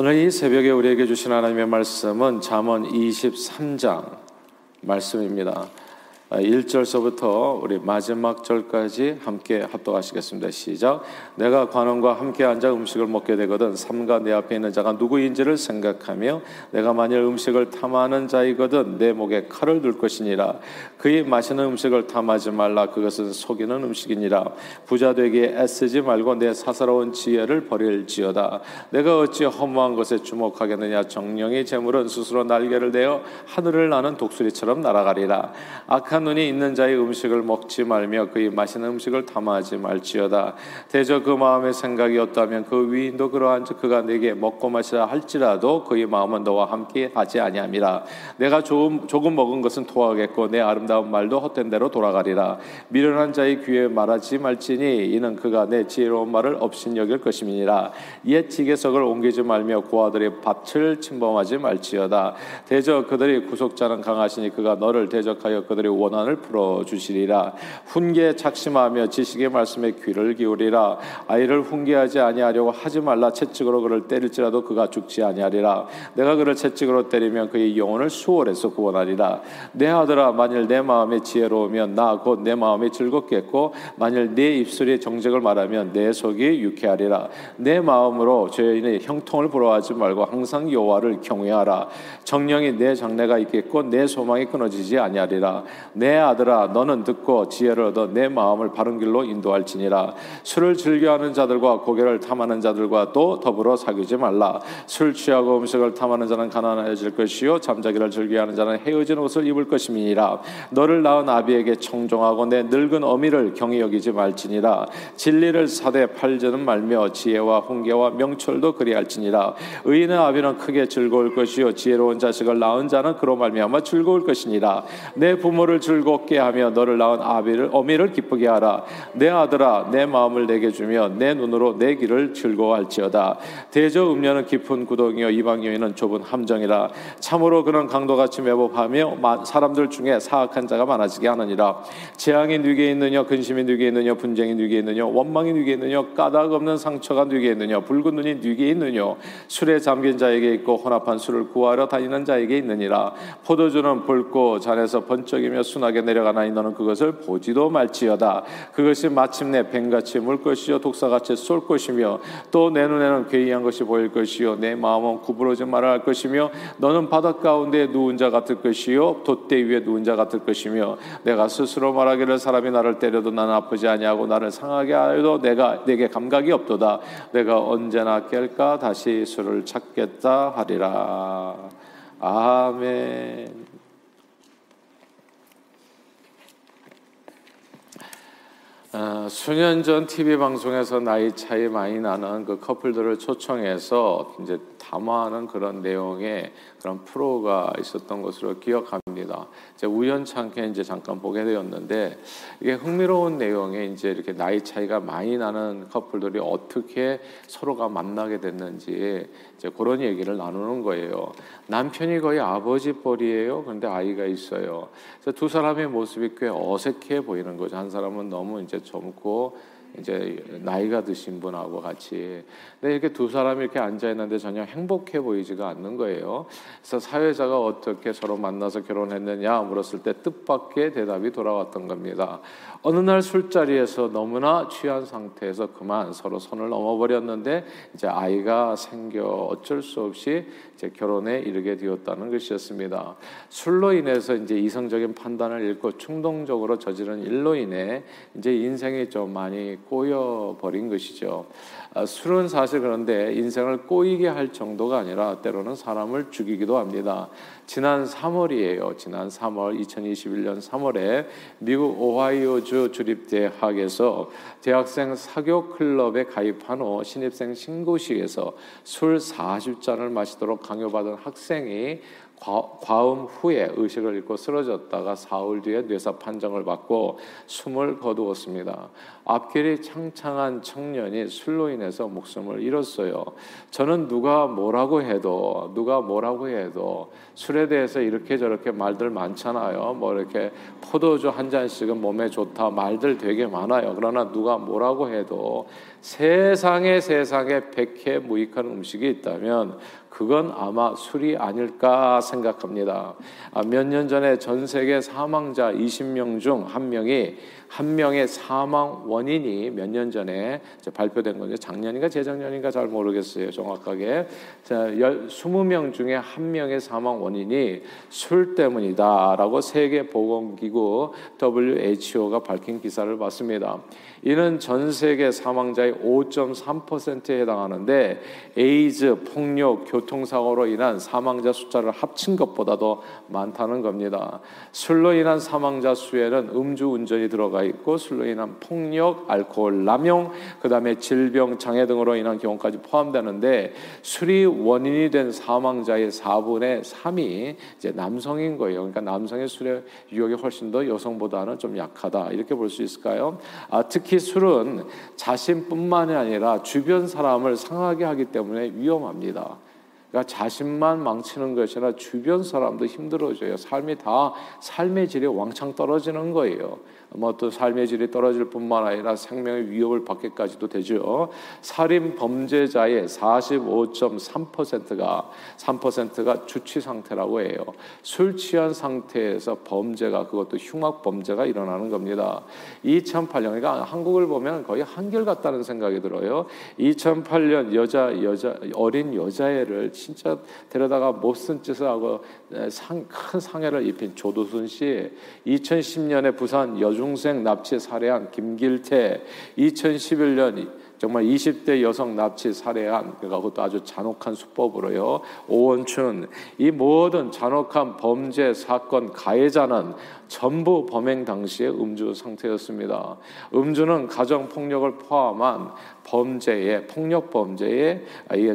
오늘 이 새벽에 우리에게 주신 하나님의 말씀은 잠언 23장 말씀입니다. 1절서부터 아, 우리 마지막 절까지 함께 합독하시겠습니다. 시작. 내가 관원과 함께 앉아 음식을 먹게 되거든 삼가 내 앞에 있는 자가 누구인지를 생각하며 내가 만일 음식을 탐하는 자이거든 내 목에 칼을 둘 것이니라. 그의 마시는 음식을 탐하지 말라. 그것은 속이는 음식이니라. 부자 되기에 애쓰지 말고 내 사사로운 지혜를 버릴지어다. 내가 어찌 허무한 것에 주목하겠느냐. 정령의 재물은 스스로 날개를 내어 하늘을 나는 독수리처럼 날아가리라. 악한 악한 눈이 있는 자의 음식을 먹지 말며 그의 마시는 음식을 탐하지 말지어다. 대저 그 마음의 생각이 없다면 그 위인도 그러한 즉 그가 내게 먹고 마시라 할지라도 그의 마음은 너와 함께 하지 아니함이라. 내가 조금, 조금 먹은 것은 토하겠고 내 아름다운 말도 헛된 대로 돌아가리라. 미련한 자의 귀에 말하지 말지니 이는 그가 내 지혜로운 말을 업신여길 것임이니라. 옛 지게석을 옮기지 말며 고아들의 밭을 침범하지 말지어다. 대저 그들의 구속자는 강하시니 그가 너를 대적하여 그들의 원 고난을 풀어 주시리라. 훈계 작심하며 지식의 말씀에 귀를 기울이라. 아이를 훈계하지 아니하려고 하지 말라. 채찍으로 그를 때릴지라도 그가 죽지 아니하리라. 내가 그를 채찍으로 때리면 그의 영혼을 수월해서 구원하리라. 내 아들아 만일 내 마음에 지혜로우면 나 곧 내 마음이 즐겁겠고 만일 내 입술이 정직을 말하면 내 속이 유쾌하리라. 내 마음으로 죄인의 형통을 부러워하지 말고 항상 여호와를 경외하라. 정령이 내 장래가 있겠고 내 소망이 끊어지지 아니하리라 내 아들아 너는 듣고 지혜를 얻어 내 마음을 바른 길로 인도할지니라. 술을 즐겨하는 자들과 고개를 탐하는 자들과 또 더불어 사귀지 말라. 술 취하고 음식을 탐하는 자는 가난해질 것이요 잠자기를 즐겨하는 자는 헤어진 옷을 입을 것임이니라. 너를 낳은 아비에게 청종하고 내 늙은 어미를 경히 여기지 말지니라. 진리를 사대 팔지는 말며 지혜와 훈계와 명철도 그리할지니라. 의인의 아비는 크게 즐거울 것이요 지혜로운 자식을 낳은 자는 그로 말미암아 즐거울 것이니라. 내 부모를 즐겁게 하며 너를 낳은 아비를 어미를 기쁘게 하라. 내 아들아 내 마음을 내게 주며 내 눈으로 내 길을 즐거워할지어다. 대저 음녀는 깊은 구덩이요 이방 여인은 좁은 함정이라. 참으로 그는 강도같이 매복하며 사람들 중에 사악한 자가 많아지게 하느니라. 재앙이 누게 있느냐 근심이 누게 있느냐 분쟁이 누게 있느냐 원망이 누게 있느냐 까닭 없는 상처가 누게 있느냐 붉은 눈이 누게 있느냐. 술에 잠긴 자에게 있고 혼합한 술을 구하러 다니는 자에게 있느니라. 포도주는 붉고 잔에서 번쩍이며 순 하게 내려가나니 너는 그것을 보지도 말지어다. 그것이 마침내 뱀같이 물 것이요 독사같이 쏠 것이며 또 내 눈에는 괴이한 것이 보일 것이요 내 마음은 구부러지 말아 할 것이며 너는 바닷 가운데 누운 자 같을 것이요 돛대 위에 누운 자 같을 것이며 내가 스스로 말하기를 사람이 나를 때려도 나는 아프지 아니하고 나를 상하게 하여도 내가 내게 감각이 없도다. 내가 언제나 깰까 다시 술을 찾겠다 하리라. 아멘. 어, 수년 전 TV 방송에서 나이 차이 많이 나는 그 커플들을 초청해서 이제 담화하는 그런 내용의 그런 프로가 있었던 것으로 기억합니다. 이제 우연찮게 이제 잠깐 보게 되었는데 이게 흥미로운 내용에 이제 이렇게 나이 차이가 많이 나는 커플들이 어떻게 서로가 만나게 됐는지 이제 그런 얘기를 나누는 거예요. 남편이 거의 아버지 뻘이에요. 그런데 아이가 있어요. 그래서 두 사람의 모습이 꽤 어색해 보이는 거죠. 한 사람은 너무 이제 젊고 이제 나이가 드신 분하고 같이 근데 이렇게 두 사람이 이렇게 앉아 있는데 전혀 행복해 보이지가 않는 거예요. 그래서 사회자가 어떻게 서로 만나서 결혼했느냐 물었을 때 뜻밖의 대답이 돌아왔던 겁니다. 어느 날 술자리에서 너무나 취한 상태에서 그만 서로 손을 넘어버렸는데 이제 아이가 생겨 어쩔 수 없이 이제 결혼에 이르게 되었다는 것이었습니다. 술로 인해서 이제 이성적인 판단을 잃고 충동적으로 저지른 일로 인해 이제 인생이 좀 많이 꼬여 버린 것이죠. 아, 술은 사실 그런데 인생을 꼬이게 할 정도가 아니라 때로는 사람을 죽이기도 합니다. 지난 3월이에요. 지난 3월 2021년 3월에 미국 오하이오주 주립대학에서 대학생 사교 클럽에 가입한 후 신입생 신고식에서 술 40잔을 마시도록 강요받은 학생이 과 음 후에 의식을 잃고 쓰러졌다가 사흘 뒤에 뇌사 판정을 받고 숨을 거두었습니다. 앞길이 창창한 청년이 술로 인해서 목숨을 잃었어요. 저는 누가 뭐라고 해도 누가 뭐라고 해도 술에 대해서 이렇게 저렇게 말들 많잖아요. 뭐 이렇게 포도주 한 잔씩은 몸에 좋다 말들 되게 많아요. 그러나 누가 뭐라고 해도 세상에 세상에 백해 무익한 음식이 있다면 그건 아마 술이 아닐까 생각합니다. 아, 몇년 전에 전 세계 사망자 20명 중 한 명이 한 명의 사망 원인이 몇 년 전에 발표된 거죠. 작년인가 재작년인가 잘 모르겠어요. 정확하게. 자, 20명 중에 한 명의 사망 원인이 술 때문이다라고 세계보건기구 WHO가 밝힌 기사를 봤습니다. 이는 전 세계 사망자의 5.3%에 해당하는데 에이즈, 폭력, 교통사고로 인한 사망자 숫자를 합친 것보다도 많다는 겁니다. 술로 인한 사망자 수에는 음주운전이 들어가 있고 술로 인한 폭력, 알코올 남용, 그다음에 질병, 장애 등으로 인한 경우까지 포함되는데 술이 원인이 된 사망자의 4분의 3이 이제 남성인 거예요. 그러니까 남성의 술의 유혹이 훨씬 더 여성보다는 좀 약하다 이렇게 볼 수 있을까요? 아, 특히 술은 자신뿐만이 아니라 주변 사람을 상하게 하기 때문에 위험합니다. 그러니까 자신만 망치는 것이 아니라 주변 사람도 힘들어져요. 삶이 다 삶의 질이 왕창 떨어지는 거예요. 뭐 어떤 삶의 질이 떨어질 뿐만 아니라 생명의 위협을 받기까지도 되죠. 살인 범죄자의 45.3%가 3%가 주취 상태라고 해요. 술 취한 상태에서 범죄가 그것도 흉악 범죄가 일어나는 겁니다. 2008년 그러니까 한국을 보면 거의 한결 같다는 생각이 들어요. 2008년 여자 여자 어린 여자애를 진짜 데려다가 못쓴 짓을 하고 상, 큰 상해를 입힌 조도순 씨, 2010년에 부산 여중생 납치 살해한 김길태, 2011년 정말 20대 여성 납치 살해한 그러니까 그것도 아주 잔혹한 수법으로요. 오원춘 이 모든 잔혹한 범죄 사건 가해자는 전부 범행 당시에 음주 상태였습니다. 음주는 가정 폭력을 포함한 범죄의 폭력 범죄의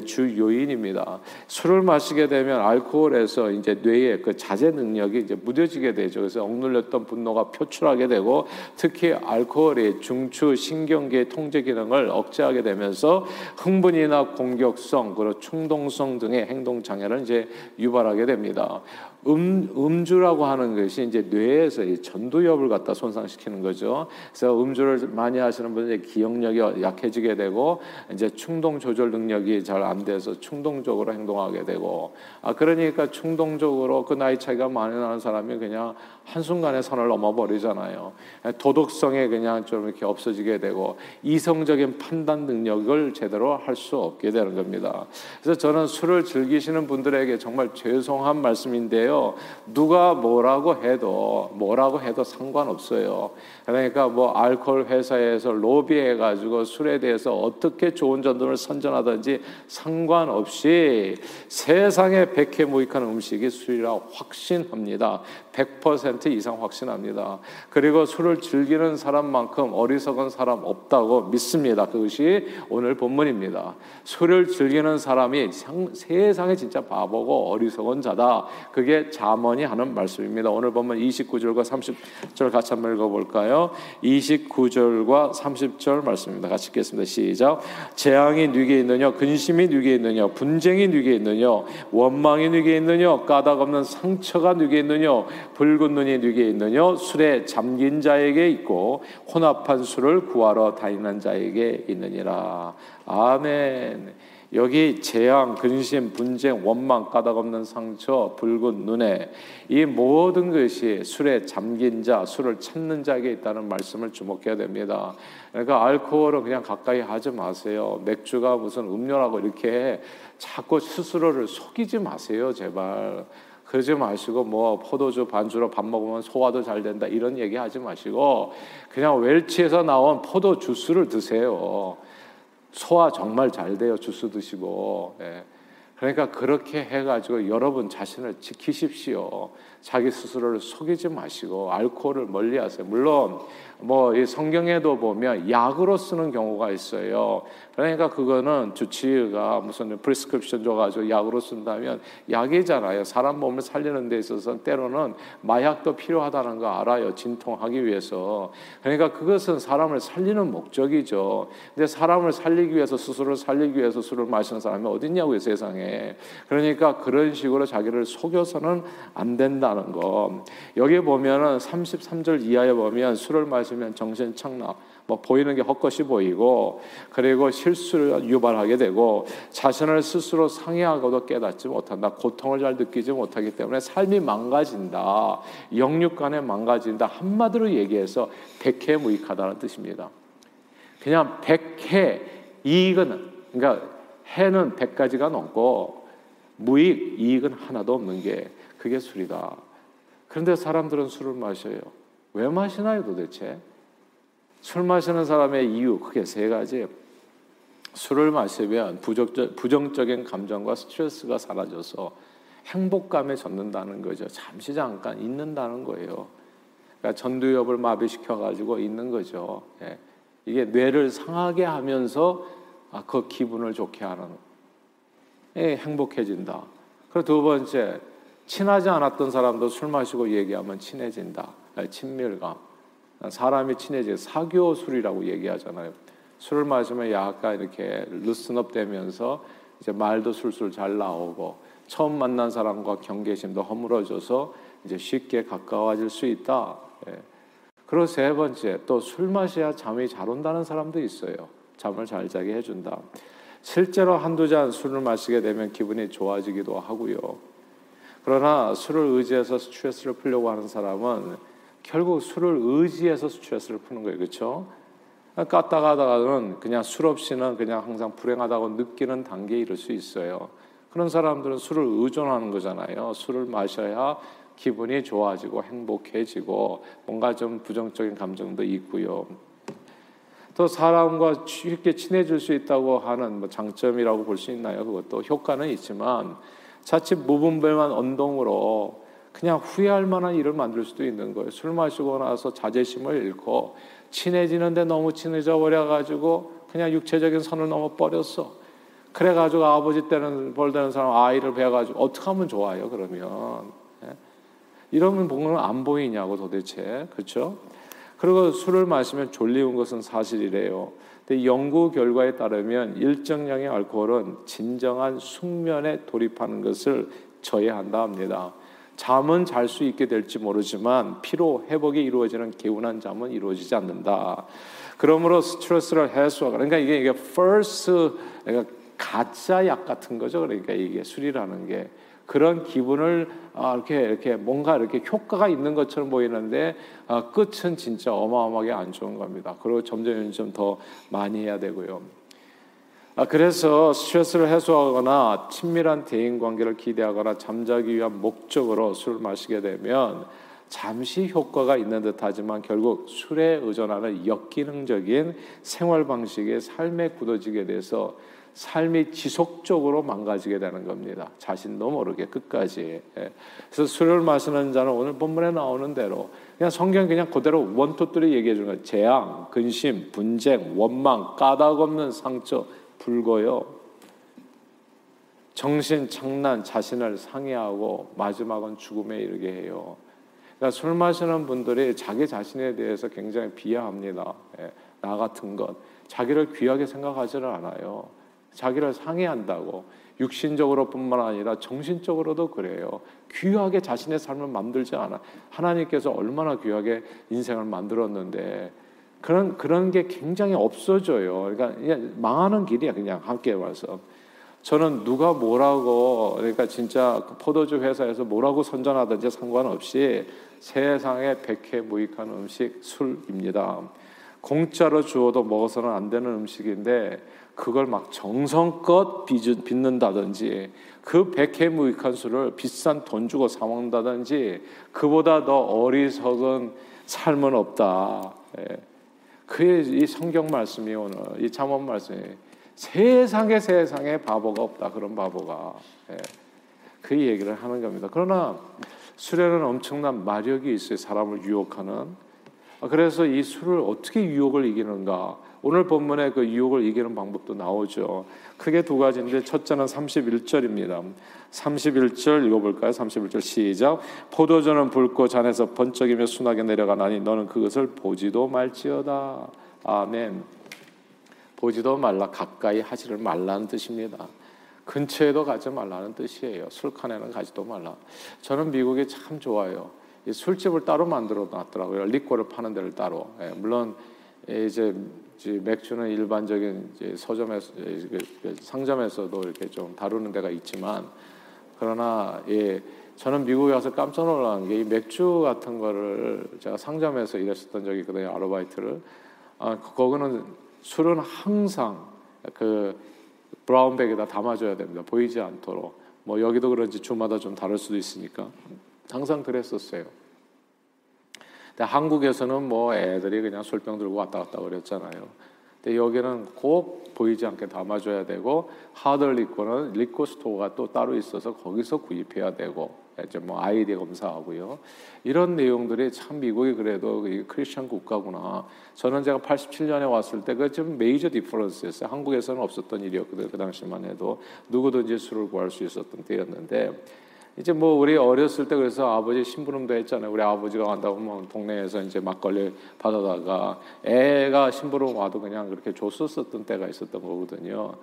주 요인입니다. 술을 마시게 되면 알코올에서 이제 뇌의 그 자제 능력이 이제 무뎌지게 되죠. 그래서 억눌렸던 분노가 표출하게 되고 특히 알코올이 중추 신경계 통제 기능을 억제 하게 되면서 흥분이나 공격성 그리고 충동성 등의 행동 장애를 이제 유발하게 됩니다. 음, 음주라고 하는 것이 이제 뇌에서 전두엽을 갖다 손상시키는 거죠. 그래서 음주를 많이 하시는 분은 기억력이 약해지게 되고 이제 충동 조절 능력이 잘 안 돼서 충동적으로 행동하게 되고 아 그러니까 충동적으로 그 나이 차이가 많이 나는 사람이 그냥 한순간에 선을 넘어버리잖아요. 도덕성에 그냥 좀 이렇게 없어지게 되고 이성적인 판단 능력을 제대로 할 수 없게 되는 겁니다. 그래서 저는 술을 즐기시는 분들에게 정말 죄송한 말씀인데요. 누가 뭐라고 해도 뭐라고 해도 상관없어요. 그러니까 뭐 알코올 회사에서 로비해 가지고 술에 대해서 어떻게 좋은 전도를 선전하든지 상관없이 세상에 백해 무익한 음식이 술이라 확신합니다. 100% 이상 확신합니다. 그리고 술을 즐기는 사람만큼 어리석은 사람 없다고 믿습니다. 그것이 오늘 본문입니다. 술을 즐기는 사람이 세상에 진짜 바보고 어리석은 자다. 그게 자문이 하는 말씀입니다. 오늘 본문 29절과 30절 같이 한번 읽어볼까요? 29절과 30절 말씀입니다. 같이 읽겠습니다. 시작. 재앙이 누게 있느냐? 근심이 누게 있느냐? 분쟁이 누게 있느냐? 원망이 누게 있느냐? 까닭 없는 상처가 누게 있느냐? 붉은 눈이 누게 있느냐 술에 잠긴 자에게 있고 혼합한 술을 구하러 다니는 자에게 있느니라 아멘 여기 재앙, 근심, 분쟁, 원망, 까닭 없는 상처, 붉은 눈에 이 모든 것이 술에 잠긴 자, 술을 찾는 자에게 있다는 말씀을 주목해야 됩니다. 그러니까 알코올은 그냥 가까이 하지 마세요. 맥주가 무슨 음료라고 이렇게 자꾸 스스로를 속이지 마세요, 제발. 그러지 마시고 뭐 포도주 반주로 밥 먹으면 소화도 잘 된다 이런 얘기 하지 마시고 그냥 Welch에서 나온 포도 주스를 드세요. 소화 정말 잘 돼요. 주스 드시고. 예. 그러니까 그렇게 해가지고 여러분 자신을 지키십시오. 자기 스스로를 속이지 마시고 알코올을 멀리하세요. 물론 뭐 이 성경에도 보면 약으로 쓰는 경우가 있어요. 그러니까 그거는 주치의가 무슨 prescription 줘가지고 약으로 쓴다면 약이잖아요. 사람 몸을 살리는 데 있어서 때로는 마약도 필요하다는 거 알아요. 진통하기 위해서. 그러니까 그것은 사람을 살리는 목적이죠. 근데 사람을 살리기 위해서 스스로를 살리기 위해서 술을 마시는 사람이 어딨냐고요 세상에. 그러니까 그런 식으로 자기를 속여서는 안 된다는 거. 여기 보면은 33절 이하에 보면 술을 마시 마시면 정신 착락, 뭐 보이는 게 헛것이 보이고 그리고 실수를 유발하게 되고 자신을 스스로 상해하고도 깨닫지 못한다. 고통을 잘 느끼지 못하기 때문에 삶이 망가진다. 영육간에 망가진다. 한마디로 얘기해서 백해무익하다는 뜻입니다. 그냥 백해 이익은 그러니까 해는 백 가지가 넘고 무익 이익은 하나도 없는 게 그게 술이다. 그런데 사람들은 술을 마셔요. 왜 마시나요 도대체? 술 마시는 사람의 이유 크게 세 가지. 술을 마시면 부정적, 부정적인 감정과 스트레스가 사라져서 행복감에 젖는다는 거죠. 잠시 잠깐 있는다는 거예요. 그러니까 전두엽을 마비시켜 가지고 있는 거죠. 예. 이게 뇌를 상하게 하면서 아, 그 기분을 좋게 하는 예, 행복해진다. 그리고 두 번째 친하지 않았던 사람도 술 마시고 얘기하면 친해진다. 예, 친밀감. 사람이 친해지 사교 술이라고 얘기하잖아요. 술을 마시면 약간 이렇게 루스업 되면서 이제 말도 술술 잘 나오고 처음 만난 사람과 경계심도 허물어져서 이제 쉽게 가까워질 수 있다. 예. 그리고 세 번째 또 술 마셔야 잠이 잘 온다는 사람도 있어요. 잠을 잘 자게 해준다. 실제로 한두 잔 술을 마시게 되면 기분이 좋아지기도 하고요. 그러나 술을 의지해서 스트레스를 풀려고 하는 사람은 결국 술을 의지해서 스트레스를 푸는 거예요. 그렇죠? 깠다 가다가는 그냥 술 없이는 그냥 항상 불행하다고 느끼는 단계에 이를 수 있어요. 그런 사람들은 술을 의존하는 거잖아요. 술을 마셔야 기분이 좋아지고 행복해지고 뭔가 좀 부정적인 감정도 있고요. 또 사람과 쉽게 친해질 수 있다고 하는 뭐 장점이라고 볼 수 있나요? 그것도 효과는 있지만 자칫 무분별한 언동으로 그냥 후회할 만한 일을 만들 수도 있는 거예요. 술 마시고 나서 자제심을 잃고 친해지는데 너무 친해져 버려 가지고 그냥 육체적인 선을 넘어 버렸어. 그래 가지고 아버지 때는 벌되는 사람 아이를 배 가지고 어떻게 하면 좋아요? 그러면 예? 이러면 보면 안 보이냐고 도대체 그렇죠? 그리고 술을 마시면 졸리운 것은 사실이래요. 근데 연구 결과에 따르면 일정량의 알코올은 진정한 숙면에 돌입하는 것을 저해한다 합니다. 잠은 잘 수 있게 될지 모르지만 피로 회복이 이루어지는 개운한 잠은 이루어지지 않는다. 그러므로 스트레스를 해소하고 그러니까 이게 이게 first 그러니까 가짜 약 같은 거죠. 그러니까 이게 술이라는 게 그런 기분을 아, 이렇게 이렇게 뭔가 이렇게 효과가 있는 것처럼 보이는데 아, 끝은 진짜 어마어마하게 안 좋은 겁니다. 그리고 점점 점점 더 많이 해야 되고요. 아, 그래서 스트레스를 해소하거나 친밀한 대인 관계를 기대하거나 잠자기 위한 목적으로 술을 마시게 되면 잠시 효과가 있는 듯하지만 결국 술에 의존하는 역기능적인 생활 방식의 삶에 굳어지게 돼서 삶이 지속적으로 망가지게 되는 겁니다. 자신도 모르게 끝까지. 예. 그래서 술을 마시는 자는 오늘 본문에 나오는 대로 그냥 성경 그냥 그대로 원투들이 얘기해 주는 거예요. 재앙, 근심, 분쟁, 원망, 까닭 없는 상처, 불고요. 정신 장난 자신을 상해하고 마지막은 죽음에 이르게 해요. 그러니까 술 마시는 분들이 자기 자신에 대해서 굉장히 비하합니다. 예, 나 같은 것. 자기를 귀하게 생각하지를 않아요. 자기를 상해한다고 육신적으로뿐만 아니라 정신적으로도 그래요. 귀하게 자신의 삶을 만들지 않아. 하나님께서 얼마나 귀하게 인생을 만들었는데 그런 그런 게 굉장히 없어져요. 그러니까 망하는 길이야 그냥 함께 와서. 저는 누가 뭐라고 그러니까 진짜 그 포도주 회사에서 뭐라고 선전하든지 상관없이 세상에 백해 무익한 음식 술입니다. 공짜로 주어도 먹어서는 안 되는 음식인데 그걸 막 정성껏 빚는다든지 그 백해 무익한 술을 비싼 돈 주고 사 먹는다든지 그보다 더 어리석은 삶은 없다. 예. 그게 이 성경 말씀이 오늘 이 잠언 말씀이 세상에 세상에 바보가 없다 그런 바보가 예. 그 얘기를 하는 겁니다. 그러나 술에는 엄청난 마력이 있어요. 사람을 유혹하는. 그래서 이 술을 어떻게 유혹을 이기는가? 오늘 본문에 그 유혹을 이기는 방법도 나오죠. 크게 두 가지인데 첫째는 31절입니다. 31절 읽어볼까요? 31절 시작. 포도주는 붉고 잔에서 번쩍이며 순하게 내려가나니 너는 그것을 보지도 말지어다. 아멘. 보지도 말라 가까이 하지를 말라는 뜻입니다. 근처에도 가지 말라는 뜻이에요. 술칸에는 가지도 말라. 저는 미국이 참 좋아요. 술집을 따로 만들어 놨더라고요. 리코를 파는 데를 따로. 예, 물론 예, 이제 맥주는 일반적인 서점에서 그, 그 상점에서도 이렇게 좀 다루는 데가 있지만 그러나 예 저는 미국에 와서 깜짝 놀란 게 이 맥주 같은 거를 제가 상점에서 일했었던 적이 있거든요 아르바이트를 아 거기는 술은 항상 그 brown bag에다 담아줘야 됩니다 보이지 않도록 뭐 여기도 그런지 주마다 좀 다를 수도 있으니까 항상 그랬었어요. 근데 한국에서는 뭐 애들이 그냥 술병 들고 왔다 갔다 그랬잖아요. 근데 여기는 꼭 보이지 않게 담아줘야 되고 hard liquor는 liquor store가 또 따로 있어서 거기서 구입해야 되고 이제 뭐 아이디 검사하고요. 이런 내용들이 참 미국이 그래도 크리스천 국가구나. 저는 제가 87년에 왔을 때그좀 메이저 디퍼런스였어요. 한국에서는 없었던 일이었거든요. 그 당시만 해도 누구든지 술을 구할 수 있었던 때였는데 이제 뭐 우리 어렸을 때 그래서 아버지 심부름도 했잖아요. 우리 아버지가 간다고 뭐 동네에서 이제 막걸리 받아다가 애가 심부름 와도 그냥 그렇게 줬었었던 때가 있었던 거거든요.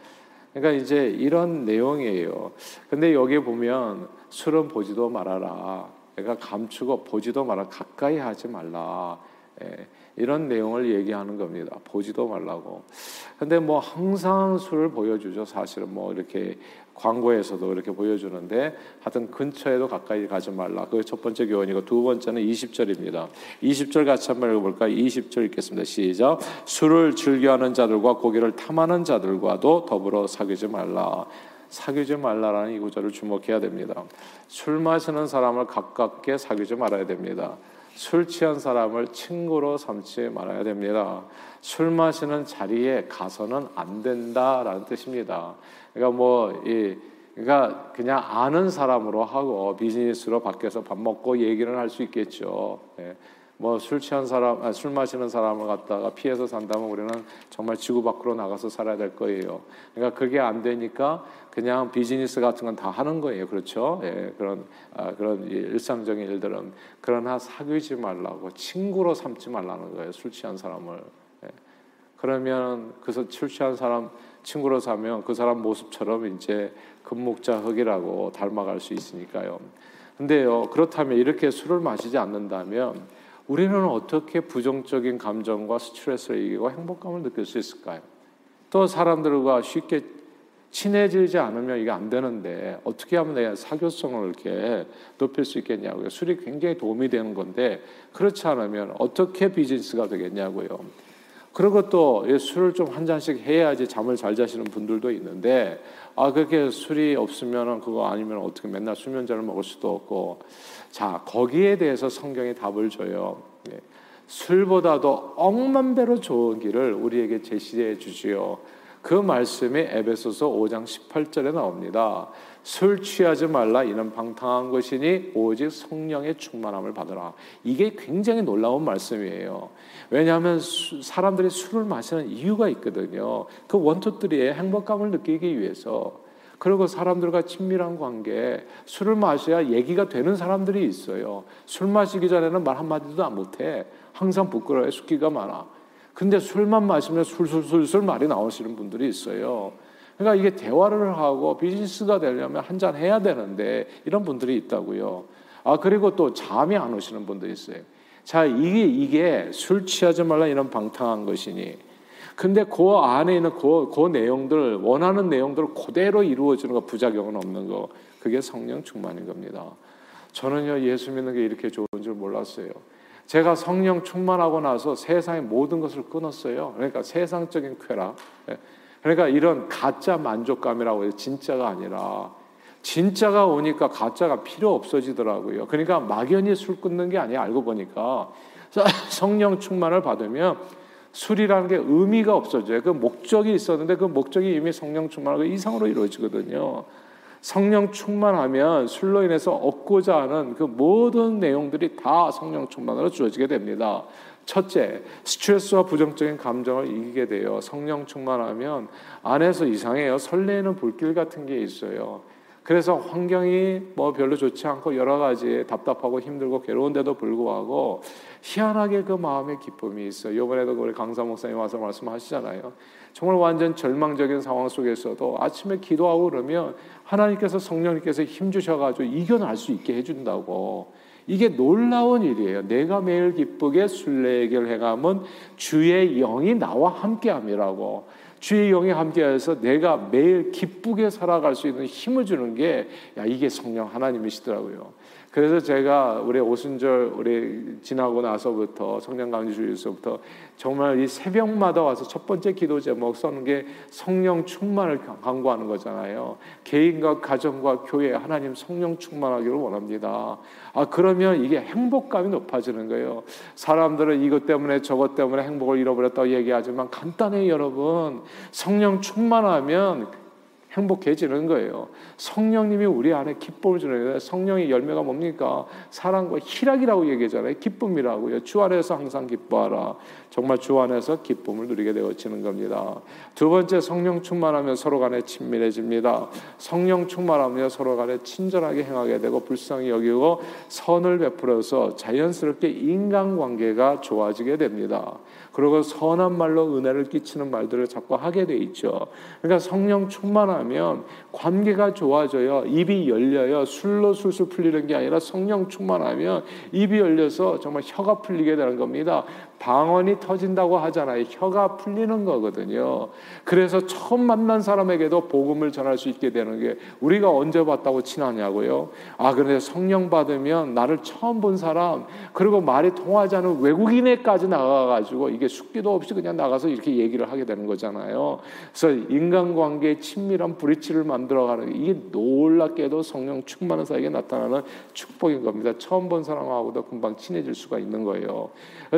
그러니까 이제 이런 내용이에요. 근데 여기 보면 술은 보지도 말아라. 그러니까 감추고 보지도 말아 가까이 하지 말라. 예, 이런 내용을 얘기하는 겁니다. 보지도 말라고. 근데 뭐 항상 술을 보여주죠. 사실은 뭐 이렇게 광고에서도 이렇게 보여주는데 하여튼 근처에도 가까이 가지 말라. 그게 첫 번째 교훈이고 두 번째는 20절입니다. 20절 같이 한번 읽어볼까? 20절 읽겠습니다. 시작. 술을 즐겨하는 자들과 고기를 탐하는 자들과도 더불어 사귀지 말라. 사귀지 말라라는 이 구절을 주목해야 됩니다. 술 마시는 사람을 가깝게 사귀지 말아야 됩니다. 술 취한 사람을 친구로 삼지 말아야 됩니다. 술 마시는 자리에 가서는 안 된다라는 뜻입니다. 그러니까 뭐 이, 그러니까 그냥 아는 사람으로 하고 비즈니스로 밖에서 밥 먹고 얘기를 할 수 있겠죠. 예. 뭐 술 취한 사람, 아, 술 마시는 사람을 갖다가 피해서 산다면 우리는 정말 지구 밖으로 나가서 살아야 될 거예요. 그러니까 그게 안 되니까 그냥 비즈니스 같은 건 다 하는 거예요. 그렇죠? 예, 그런 아, 그런 일상적인 일들은 그러나 사귀지 말라고 친구로 삼지 말라는 거예요. 술 취한 사람을. 예. 그러면 그래서 술 취한 사람 친구로 사면 그 사람 모습처럼 이제 금목자 흙이라고 닮아갈 수 있으니까요. 근데요, 그렇다면 이렇게 술을 마시지 않는다면 우리는 어떻게 부정적인 감정과 스트레스를 이기고 행복감을 느낄 수 있을까요? 또 사람들과 쉽게 친해지지 않으면 이게 안 되는데 어떻게 하면 내 사교성을 이렇게 높일 수 있겠냐고요. 술이 굉장히 도움이 되는 건데 그렇지 않으면 어떻게 비즈니스가 되겠냐고요. 그리고 또 술을 좀 한 잔씩 해야지 잠을 잘 자시는 분들도 있는데 아 그렇게 술이 없으면은 그거 아니면 어떻게 맨날 수면제를 먹을 수도 없고 자 거기에 대해서 성경이 답을 줘요. 네. 술보다도 억만 배로 좋은 길을 우리에게 제시해 주지요. 그 말씀이 에베소서 5장 18절에 나옵니다. 술 취하지 말라 이는 방탕한 것이니 오직 성령의 충만함을 받으라. 이게 굉장히 놀라운 말씀이에요. 왜냐하면 수, 사람들이 술을 마시는 이유가 있거든요. 그 원투들이 행복감을 느끼기 위해서. 그리고 사람들과 친밀한 관계, 술을 마셔야 얘기가 되는 사람들이 있어요. 술 마시기 전에는 말 한마디도 못해. 항상 부끄러워해. 숙기가 많아. 근데 술만 마시면 술술술술 말이 나오시는 분들이 있어요. 그러니까 이게 대화를 하고 비즈니스가 되려면 한 잔 해야 되는데 이런 분들이 있다고요. 아 그리고 또 잠이 안 오시는 분도 있어요. 자 이게 이게 술 취하지 말라 이런 방탕한 것이니. 근데 그 안에 있는 그, 그 내용들 원하는 내용들 그대로 이루어지는 거 부작용은 없는 거 그게 성령 충만인 겁니다. 저는요 예수 믿는 게 이렇게 좋은 줄 몰랐어요. 제가 성령 충만하고 나서 세상의 모든 것을 끊었어요. 그러니까 세상적인 쾌락. 예. 그러니까 이런 가짜 만족감이라고 해서 진짜가 아니라 진짜가 오니까 가짜가 필요 없어지더라고요. 그러니까 막연히 술 끊는 게 아니야. 알고 보니까 성령 충만을 받으면 술이라는 게 의미가 없어져요. 그 목적이 있었는데 그 목적이 이미 성령 충만하고 이상으로 이루어지거든요. 성령 충만하면 술로 인해서 얻고자 하는 그 모든 내용들이 다 성령 충만으로 주어지게 됩니다. 첫째, 스트레스와 부정적인 감정을 이기게 돼요. 성령 충만하면 안에서 이상해요. 설레는 불길 같은 게 있어요. 그래서 환경이 뭐 별로 좋지 않고 여러 가지 답답하고 힘들고 괴로운데도 불구하고 희한하게 그 마음의 기쁨이 있어요. 이번에도 우리 강사 목사님 와서 말씀하시잖아요. 정말 완전 절망적인 상황 속에서도 아침에 기도하고 그러면 하나님께서 성령님께서 힘 주셔가지고 이겨낼 수 있게 해준다고 이게 놀라운 일이에요. 내가 매일 기쁘게 순례길 행함은 주의 영이 나와 함께함이라고. 주의 영이 함께해서 내가 매일 기쁘게 살아갈 수 있는 힘을 주는 게 야, 이게 성령 하나님이시더라고요. 그래서 제가 우리 오순절 우리 지나고 나서부터 성령 강주 주일서부터 정말 이 새벽마다 와서 첫 번째 기도 제목 써는 게 성령 충만을 강구하는 거잖아요. 개인과 가정과 교회 하나님 성령 충만하기를 원합니다. 아 그러면 이게 행복감이 높아지는 거예요. 사람들은 이것 때문에 저것 때문에 행복을 잃어버렸다고 얘기하지만 간단히 여러분 성령 충만하면 행복해지는 거예요. 성령님이 우리 안에 기쁨을 주는 거예요. 성령의 열매가 뭡니까? 사랑과 희락이라고 얘기하잖아요. 기쁨이라고요. 주 안에서 항상 기뻐하라. 정말 주 안에서 기쁨을 누리게 되어지는 겁니다. 두 번째 성령 충만하면 서로 간에 친밀해집니다. 성령 충만하면 서로 간에 친절하게 행하게 되고 불쌍히 여기고 선을 베풀어서 자연스럽게 인간관계가 좋아지게 됩니다. 그리고 선한 말로 은혜를 끼치는 말들을 자꾸 하게 돼 있죠. 그러니까 성령 충만하면 관계가 좋아져요. 입이 열려요. 술로 술술 풀리는 게 아니라 성령 충만하면 입이 열려서 정말 혀가 풀리게 되는 겁니다. 방언이 터진다고 하잖아요. 혀가 풀리는 거거든요. 그래서 처음 만난 사람에게도 복음을 전할 수 있게 되는 게 우리가 언제 봤다고 친하냐고요. 아, 그런데 성령 받으면 나를 처음 본 사람, 그리고 말이 통하지 않은 외국인에까지 나가가지고 이게 숙기도 없이 그냥 나가서 이렇게 얘기를 하게 되는 거잖아요. 그래서 인간관계에 친밀한 브리치를 만들어가는 이게 놀랍게도 성령 충만한 사에게 나타나는 축복인 겁니다. 처음 본 사람하고도 금방 친해질 수가 있는 거예요.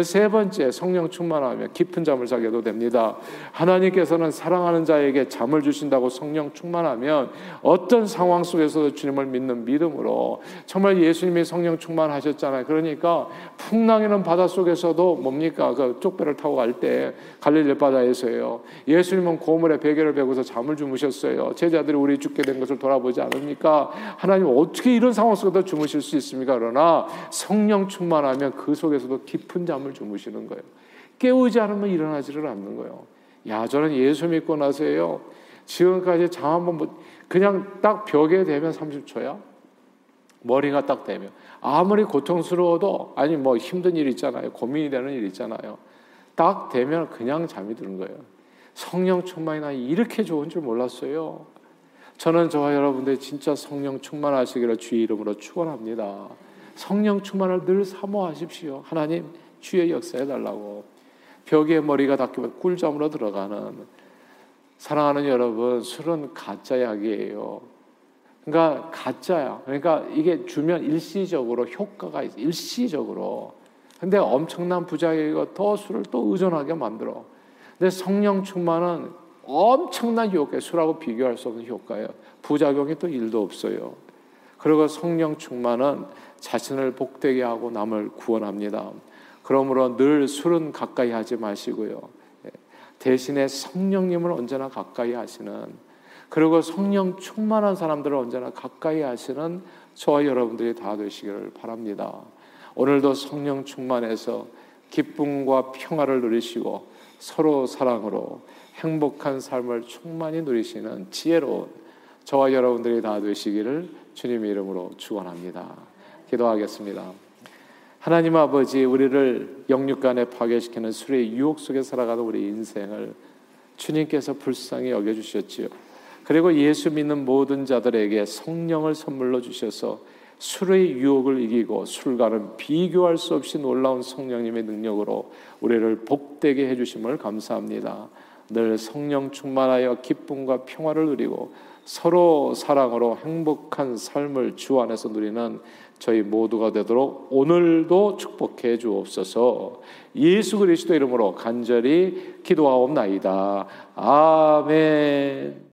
세 번째 성령 충만하면 깊은 잠을 자게도 됩니다. 하나님께서는 사랑하는 자에게 잠을 주신다고 성령 충만하면 어떤 상황 속에서도 주님을 믿는 믿음으로 정말 예수님이 성령 충만하셨잖아요. 그러니까 풍랑이는 바다 속에서도 뭡니까 그 쪽배를 타고 갈 때 갈릴리 바다에서요. 예수님은 고물에 베개를 베고서 잠을 주무셨어요. 제자들이 우리 죽게 된 것을 돌아보지 않습니까? 하나님 어떻게 이런 상황 속에서 주무실 수 있습니까? 그러나 성령 충만하면 그 속에서도 깊은 잠 잠을 주무시는 거예요. 깨우지 않으면 일어나지를 않는 거예요. 야, 저는 예수 믿고 나서요. 지금까지 잠 한번 못, 그냥 딱 벽에 대면 30초야. 머리가 딱 되면. 아무리 고통스러워도, 아니 뭐 힘든 일 있잖아요. 고민이 되는 일 있잖아요. 딱 되면 그냥 잠이 드는 거예요. 성령 충만이 나 이렇게 좋은 줄 몰랐어요. 저는 저와 여러분들 진짜 성령 충만하시기를 주의 이름으로 축원합니다. 성령 충만을 늘 사모하십시오. 하나님 주의 역사해 달라고 벽에 머리가 닿기면 꿀잠으로 들어가는 사랑하는 여러분 술은 가짜 약이에요. 그러니까 가짜야. 그러니까 이게 주면 일시적으로 효과가 있어. 일시적으로. 근데 엄청난 부작용이고 더 술을 또 의존하게 만들어. 근데 성령 충만은 엄청난 효과, 술하고 비교할 수 없는 효과예요. 부작용이 또 일도 없어요. 그리고 성령 충만은 자신을 복되게 하고 남을 구원합니다. 그러므로 늘 술은 가까이 하지 마시고요. 예. 대신에 성령님을 언제나 가까이 하시는 그리고 성령 충만한 사람들을 언제나 가까이 하시는 저와 여러분들이 다 되시기를 바랍니다. 오늘도 성령 충만해서 기쁨과 평화를 누리시고 서로 사랑으로 행복한 삶을 충만히 누리시는 지혜로운 저와 여러분들이 다 되시기를 주님의 이름으로 축원합니다. 기도하겠습니다. 하나님 아버지 우리를 영육간에 파괴시키는 술의 유혹 속에 살아가는 우리 인생을 주님께서 불쌍히 여겨 주셨지요. 그리고 예수 믿는 모든 자들에게 성령을 선물로 주셔서 술의 유혹을 이기고 술과는 비교할 수 없이 놀라운 성령님의 능력으로 우리를 복되게 해 주심을 감사합니다. 늘 성령 충만하여 기쁨과 평화를 누리고 서로 사랑으로 행복한 삶을 주 안에서 누리는 저희 모두가 되도록 오늘도 축복해 주옵소서. 예수 그리스도 이름으로 간절히 기도하옵나이다. 아멘.